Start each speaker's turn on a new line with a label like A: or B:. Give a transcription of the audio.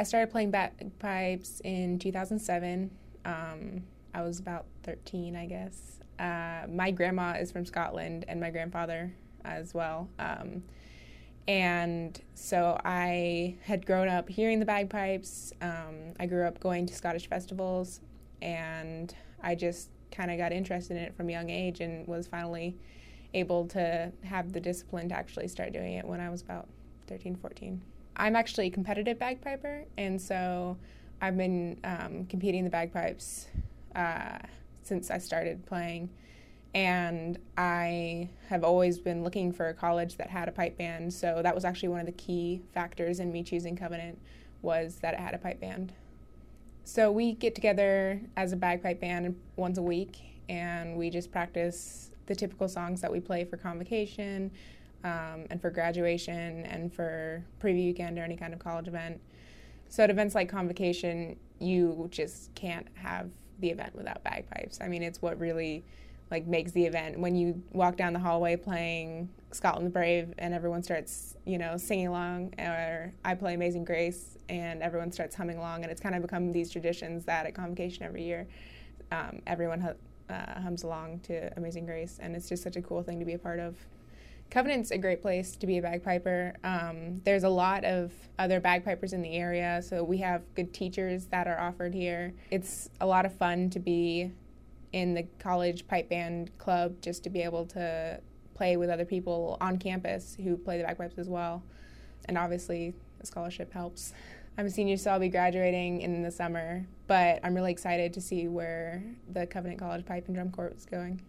A: I started playing bagpipes in 2007. Um, I was about 13, I guess. Uh, my grandma is from Scotland, and my grandfather as well. Um, and so I had grown up hearing the bagpipes. Um, I grew up going to Scottish festivals, and I just kind of got interested in it from a young age and was finally able to have the discipline to actually start doing it when I was about 13, 14. I'm actually a competitive bagpiper, and so I've been um, competing the bagpipes uh, since I started playing. And I have always been looking for a college that had a pipe band, so that was actually one of the key factors in me choosing Covenant was that it had a pipe band. So we get together as a bagpipe band once a week, and we just practice the typical songs that we play for convocation, um, and for graduation, and for preview weekend or any kind of college event. So at events like convocation, you just can't have the event without bagpipes. I mean, it's what really like makes the event when you walk down the hallway playing Scotland the Brave and everyone starts you know singing along or I play Amazing Grace and everyone starts humming along and it's kind of become these traditions that at convocation every year um, everyone uh, hums along to Amazing Grace and it's just such a cool thing to be a part of. Covenant's a great place to be a bagpiper. Um, there's a lot of other bagpipers in the area, so we have good teachers that are offered here. It's a lot of fun to be in the college pipe band club just to be able to play with other people on campus who play the bagpipes as well. And obviously, the scholarship helps. I'm a senior, so I'll be graduating in the summer, but I'm really excited to see where the Covenant College Pipe and Drum Corps is going.